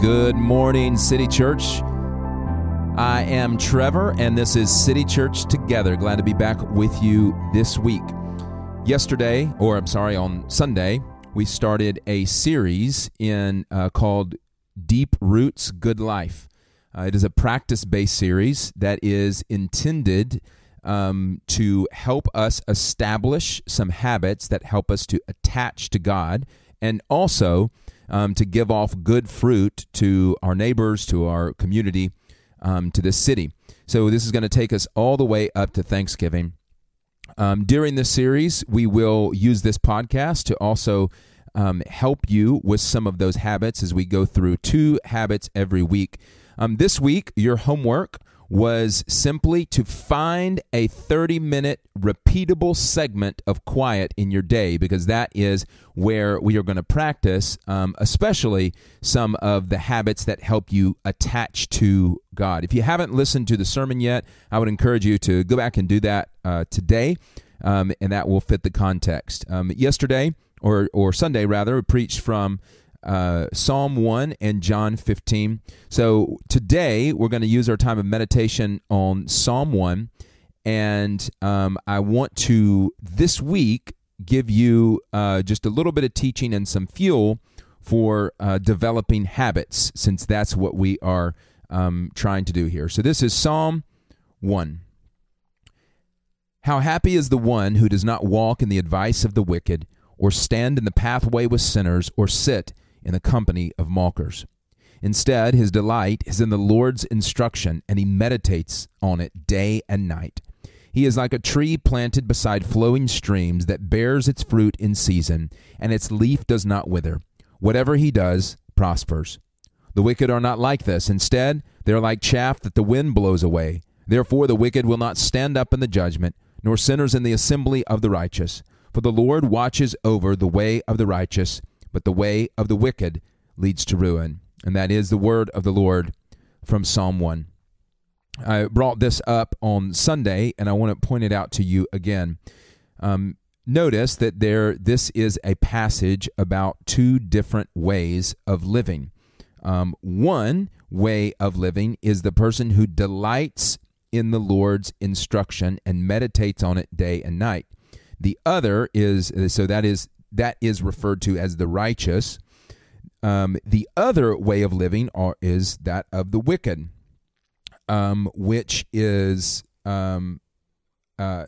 Good morning, City Church. I am Trevor, and this is City Church Together. Glad to be back with you this week. Yesterday, or I'm sorry, on Sunday, we started a series in uh, called Deep Roots Good Life. Uh, it is a practice based series that is intended um, to help us establish some habits that help us to attach to God and also um, to give off good fruit to our neighbors, to our community, um, to this city. So, this is going to take us all the way up to Thanksgiving. Um, during this series, we will use this podcast to also um, help you with some of those habits as we go through two habits every week. Um, this week, your homework was simply to find a 30 minute repeatable segment of quiet in your day because that is where we are going to practice, um, especially some of the habits that help you attach to God. If you haven't listened to the sermon yet, I would encourage you to go back and do that uh, today, um, and that will fit the context. Um, yesterday, or, or Sunday rather, we preached from uh, Psalm 1 and John 15. So today we're going to use our time of meditation on Psalm 1. And um, I want to this week give you uh, just a little bit of teaching and some fuel for uh, developing habits, since that's what we are um, trying to do here. So this is Psalm 1. How happy is the one who does not walk in the advice of the wicked, or stand in the pathway with sinners, or sit in the company of mockers. Instead, his delight is in the Lord's instruction, and he meditates on it day and night. He is like a tree planted beside flowing streams that bears its fruit in season, and its leaf does not wither. Whatever he does prospers. The wicked are not like this. Instead, they are like chaff that the wind blows away. Therefore, the wicked will not stand up in the judgment, nor sinners in the assembly of the righteous. For the Lord watches over the way of the righteous but the way of the wicked leads to ruin. And that is the word of the Lord from Psalm 1. I brought this up on Sunday, and I want to point it out to you again. Um, notice that there, this is a passage about two different ways of living. Um, one way of living is the person who delights in the Lord's instruction and meditates on it day and night. The other is so that is that is referred to as the righteous. Um, the other way of living are, is that of the wicked, um, which is um, uh,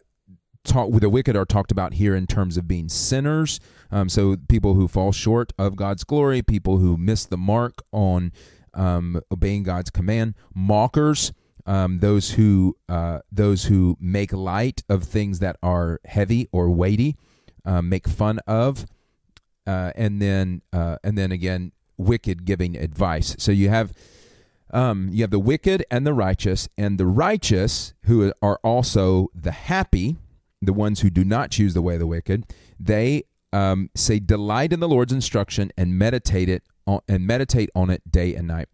talk, the wicked are talked about here in terms of being sinners. Um, so people who fall short of God's glory, people who miss the mark on um, obeying God's command, mockers. Um, those who uh, those who make light of things that are heavy or weighty, uh, make fun of, uh, and then uh, and then again, wicked giving advice. So you have um, you have the wicked and the righteous, and the righteous who are also the happy, the ones who do not choose the way of the wicked. They um, say, "Delight in the Lord's instruction and meditate it on, and meditate on it day and night."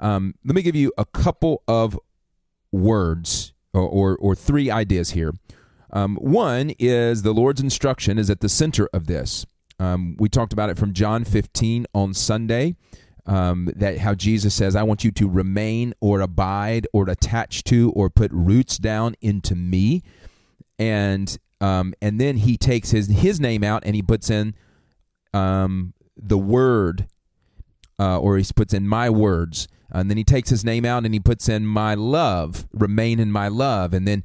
Um, let me give you a couple of words or, or, or three ideas here. Um, one is the Lord's instruction is at the center of this. Um, we talked about it from John 15 on Sunday. Um, that how Jesus says, I want you to remain or abide or attach to or put roots down into me. And um, and then he takes his his name out and he puts in um, the word, uh, or he puts in my words. And then he takes his name out and he puts in my love, remain in my love. And then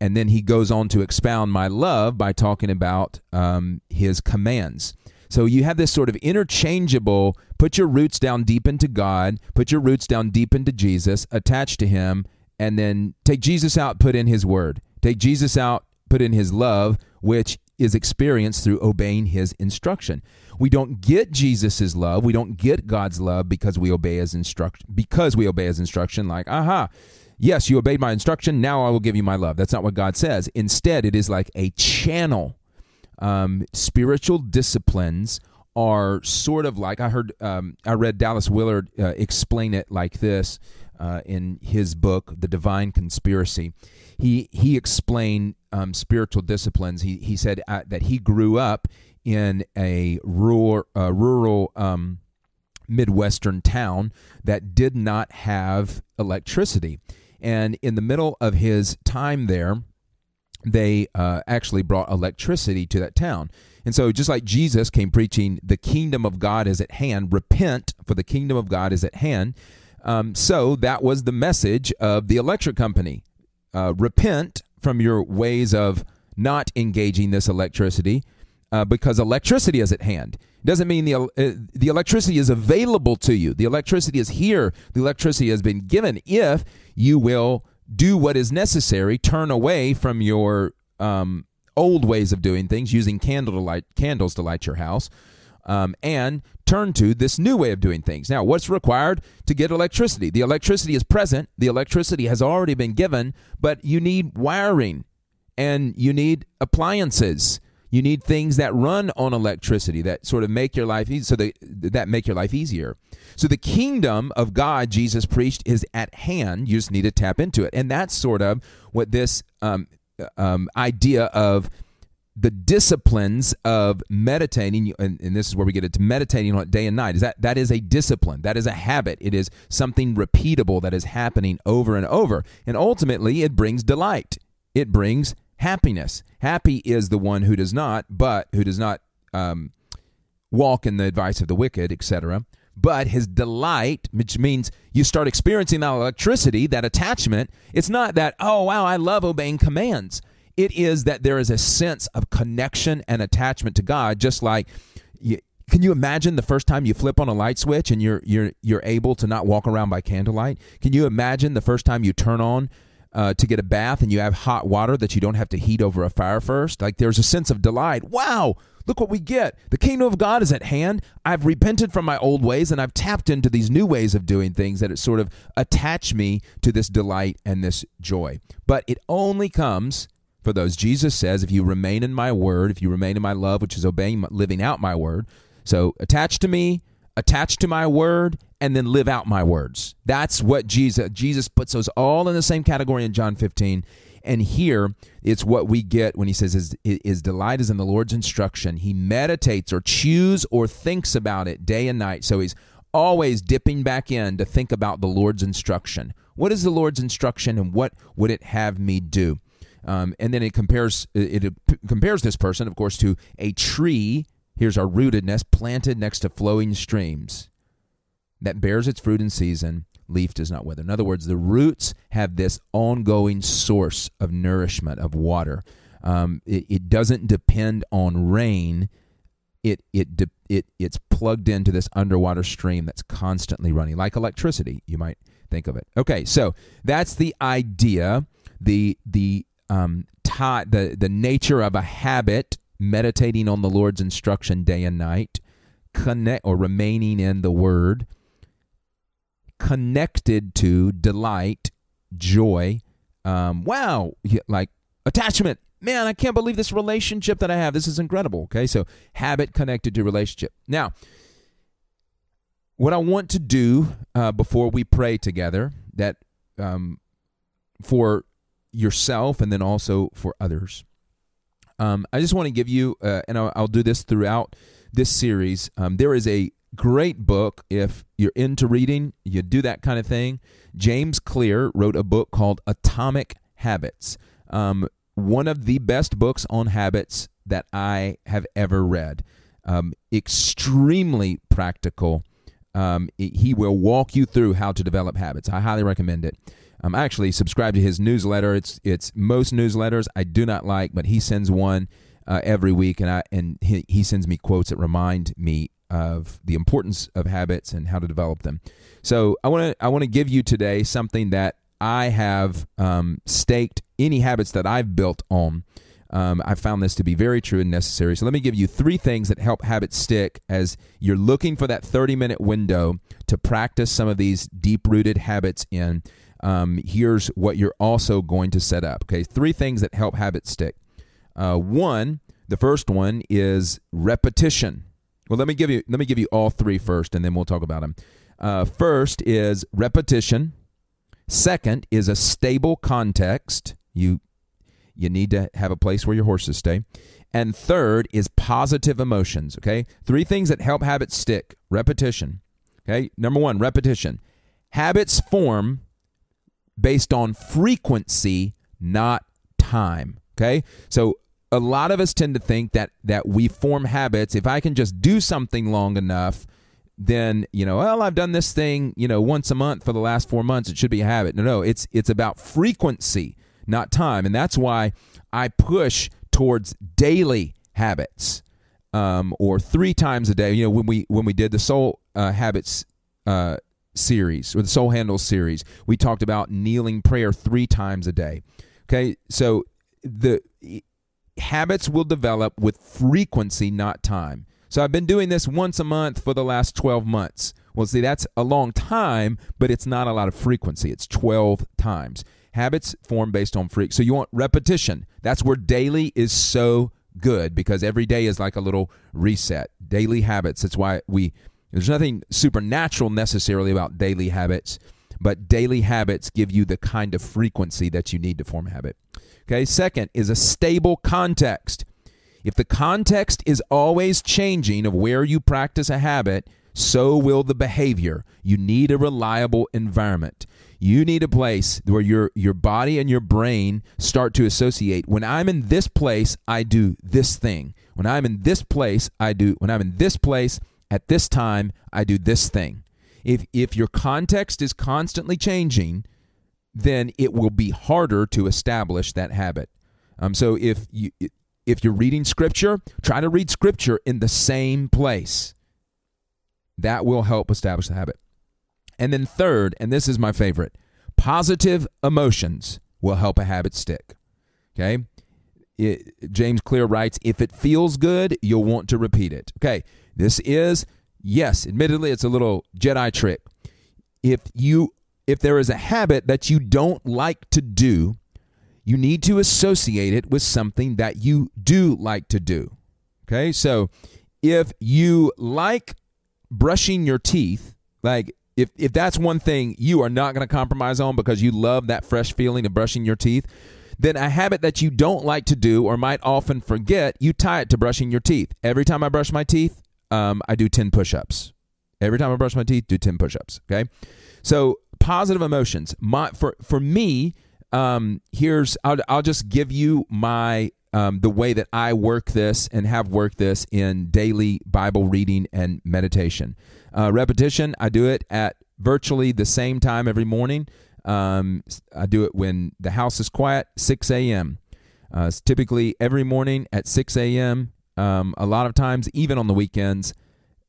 and then he goes on to expound my love by talking about um, his commands. So you have this sort of interchangeable put your roots down deep into God, put your roots down deep into Jesus, attach to him, and then take Jesus out, put in his word. Take Jesus out, put in his love, which is experienced through obeying his instruction. We don't get Jesus' love, we don't get God's love because we obey his instruction because we obey his instruction like, aha, yes, you obeyed my instruction. Now I will give you my love. That's not what God says. Instead, it is like a channel. Um, spiritual disciplines are sort of like I heard. Um, I read Dallas Willard uh, explain it like this uh, in his book, The Divine Conspiracy. He he explained um, spiritual disciplines. He he said uh, that he grew up in a rural rural um, midwestern town that did not have electricity. And in the middle of his time there, they uh, actually brought electricity to that town. And so, just like Jesus came preaching, the kingdom of God is at hand, repent, for the kingdom of God is at hand. Um, so, that was the message of the electric company uh, repent from your ways of not engaging this electricity uh, because electricity is at hand. It doesn't mean the, uh, the electricity is available to you. The electricity is here. The electricity has been given if you will do what is necessary, turn away from your um, old ways of doing things, using candle to light, candles to light your house, um, and turn to this new way of doing things. Now, what's required to get electricity? The electricity is present, the electricity has already been given, but you need wiring and you need appliances. You need things that run on electricity that sort of make your life easy, so that, that make your life easier. So the kingdom of God Jesus preached is at hand. You just need to tap into it, and that's sort of what this um, um, idea of the disciplines of meditating and, and, this is where we get into meditating on day and night is that that is a discipline. That is a habit. It is something repeatable that is happening over and over. And ultimately it brings delight. It brings happiness. Happy is the one who does not but who does not um, walk in the advice of the wicked etc but his delight, which means you start experiencing that electricity, that attachment, it's not that, oh, wow, I love obeying commands. It is that there is a sense of connection and attachment to God, just like can you imagine the first time you flip on a light switch and you're you're you're able to not walk around by candlelight? Can you imagine the first time you turn on uh, to get a bath and you have hot water that you don't have to heat over a fire first? Like there's a sense of delight. Wow, look what we get. The kingdom of God is at hand. I've repented from my old ways and I've tapped into these new ways of doing things that it sort of attach me to this delight and this joy. But it only comes for those. Jesus says, if you remain in my word, if you remain in my love, which is obeying, living out my word. So attached to me, attached to my word, and then live out my words. That's what Jesus, Jesus puts those all in the same category in John 15. And here, it's what we get when he says his, his delight is in the Lord's instruction. He meditates or chews or thinks about it day and night. So he's always dipping back in to think about the Lord's instruction. What is the Lord's instruction and what would it have me do? Um, and then it compares it, it compares this person, of course, to a tree. Here's our rootedness planted next to flowing streams that bears its fruit in season. Leaf does not wither. In other words, the roots have this ongoing source of nourishment of water. Um, it, it, doesn't depend on rain. It it it it's plugged into this underwater stream that's constantly running, like electricity. You might think of it. Okay, so that's the idea. The the um, taught the, the nature of a habit, meditating on the Lord's instruction day and night, connect or remaining in the Word, connected to delight, joy. Um, wow, like attachment. Man, I can't believe this relationship that I have. This is incredible. Okay, so habit connected to relationship. Now, what I want to do uh, before we pray together, that um, for yourself and then also for others. Um, I just want to give you, uh, and I'll, I'll, do this throughout this series. Um, there is a great book if you're into reading, you do that kind of thing. James Clear wrote a book called Atomic Habits. Um, one of the best books on habits that I have ever read. Um, extremely practical. Um, he will walk you through how to develop habits. I highly recommend it. I'm actually subscribed to his newsletter. It's it's most newsletters I do not like, but he sends one uh, every week, and I and he, he sends me quotes that remind me of the importance of habits and how to develop them. So I want to I want to give you today something that I have um, staked any habits that I've built on. Um, I found this to be very true and necessary. So let me give you three things that help habits stick as you're looking for that 30 minute window to practice some of these deep rooted habits in um, here's what you're also going to set up. Okay, three things that help habits stick. Uh, one, the first one is repetition. Well, let me give you let me give you all three first, and then we'll talk about them. Uh, first is repetition. Second is a stable context. You you need to have a place where your horses stay. And third is positive emotions. Okay, three things that help habits stick: repetition, Okay, number one, repetition. Habits form based on frequency, not time. Okay, so a lot of us tend to think that that we form habits. If I can just do something long enough then you know well i've done this thing you know once a month for the last four months. It should be a habit. No no it's it's about frequency not time. And that's why i push towards daily habits um, or three times a day. You know when we when we did the soul uh, habits uh, series or the soul handles series we talked about kneeling prayer three times a day. Okay? So the habits will develop with frequency not time so I've been doing this once a month for the last 12 months. Well, see, that's a long time, but it's not a lot of frequency. It's 12 times. Habits form based on freak. So you want repetition. That's where daily is so good because every day is like a little reset. Daily habits. That's why we, there's nothing supernatural necessarily about daily habits, but daily habits give you the kind of frequency that you need to form habit. Okay, second is a stable context. If the context is always changing of where you practice a habit, so will the behavior. You need a reliable environment. You need a place where your your body and your brain start to associate. When I'm in this place, I do this thing. When I'm in this place, I do when I'm in this place at this time, I do this thing. If if your context is constantly changing, then it will be harder to establish that habit. Um, so if you if you're reading scripture, try to read scripture in the same place. That will help establish the habit. And then, third, and this is my favorite, positive emotions will help a habit stick. Okay? It, James Clear writes, if it feels good, you'll want to repeat it. Okay, this is, yes, admittedly, it's a little Jedi trick. If you if there is a habit that you don't like to do, you need to associate it with something that you do like to do. Okay, so if you like brushing your teeth, like if, if that's one thing you are not going to compromise on because you love that fresh feeling of brushing your teeth, then a habit that you don't like to do or might often forget, you tie it to brushing your teeth. Every time I brush my teeth, um, I do 10 push ups. Every time I brush my teeth, do 10 push ups. Okay. So positive emotions. My, for, for me, um, here's I'll, I'll just give you my um, the way that I work this and have worked this in daily Bible reading and meditation. Uh, repetition, I do it at virtually the same time every morning. Um, I do it when the house is quiet, 6 a.m. Uh, typically every morning at 6 a.m. Um, a lot of times, even on the weekends,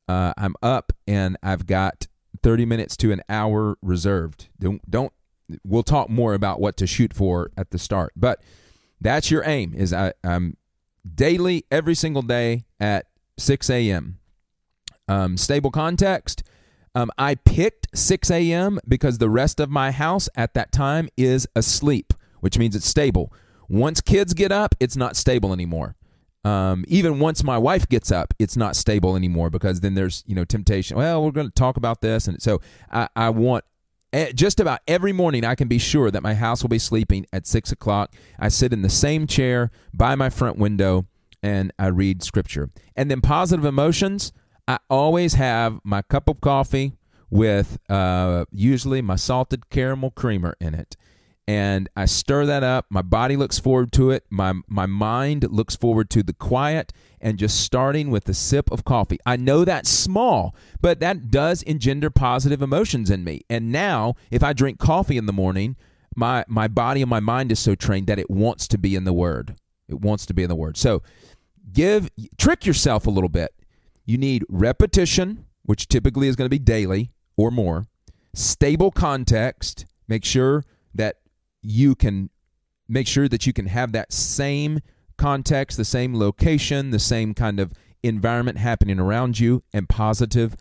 uh, I'm up and I've got 30 minutes to an hour reserved. Don't don't we'll talk more about what to shoot for at the start. But that's your aim is I, am daily, every single day at 6 a.m. Um, stable context. Um, I picked 6 a.m. because the rest of my house at that time is asleep, which means it's stable. Once kids get up, it's not stable anymore. Um, even once my wife gets up, it's not stable anymore because then there's you know temptation. Well, we're going to talk about this, and so I, I want just about every morning I can be sure that my house will be sleeping at six o'clock. I sit in the same chair by my front window and I read scripture. And then positive emotions, I always have my cup of coffee with uh, usually my salted caramel creamer in it and I stir that up. My body looks forward to it. My my mind looks forward to the quiet and just starting with a sip of coffee. I know that's small, but that does engender positive emotions in me. And now, if I drink coffee in the morning, my my body and my mind is so trained that it wants to be in the word. It wants to be in the word. So, give trick yourself a little bit. You need repetition, which typically is going to be daily or more. Stable context. Make sure that you can make sure that you can have that same context, the same location, the same kind of environment happening around you, and positive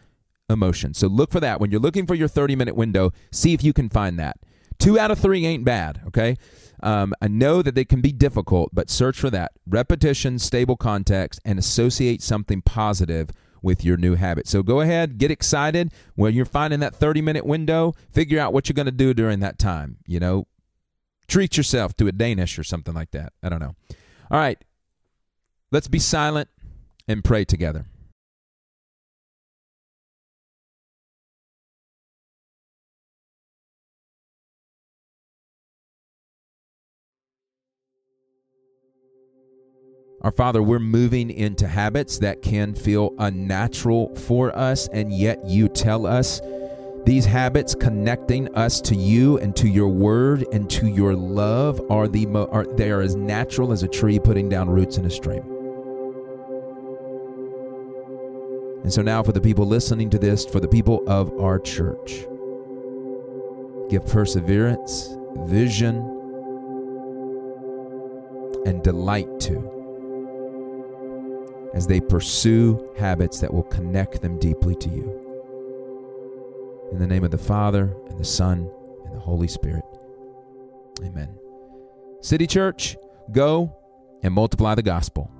emotion. So look for that. When you're looking for your 30 minute window, see if you can find that. Two out of three ain't bad, okay? Um, I know that they can be difficult, but search for that repetition, stable context, and associate something positive with your new habit. So go ahead, get excited when you're finding that 30 minute window. Figure out what you're going to do during that time. You know, Treat yourself to a Danish or something like that. I don't know. All right. Let's be silent and pray together. Our Father, we're moving into habits that can feel unnatural for us, and yet you tell us these habits connecting us to you and to your word and to your love are the mo- are they are as natural as a tree putting down roots in a stream. And so now for the people listening to this, for the people of our church, give perseverance, vision, and delight to as they pursue habits that will connect them deeply to you. In the name of the Father, and the Son, and the Holy Spirit. Amen. City Church, go and multiply the gospel.